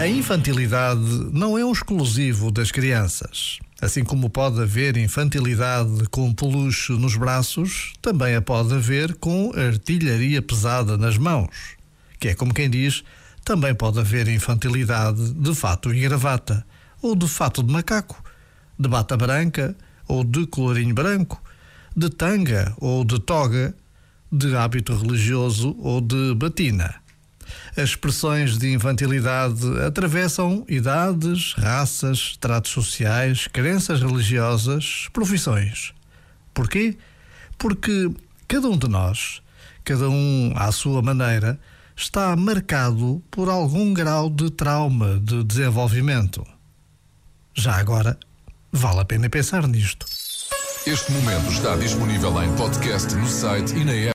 A infantilidade não é um exclusivo das crianças. Assim como pode haver infantilidade com peluche nos braços, também a pode haver com artilharia pesada nas mãos. Que é como quem diz, também pode haver infantilidade de fato e gravata, ou de fato de macaco, de bata branca ou de colorinho branco, de tanga ou de toga, de hábito religioso ou de batina. As expressões de infantilidade atravessam idades, raças, tratos sociais, crenças religiosas, profissões. Porquê? Porque cada um de nós, cada um à sua maneira, está marcado por algum grau de trauma de desenvolvimento. Já agora, vale a pena pensar nisto. Este momento está disponível em podcast no site e na app.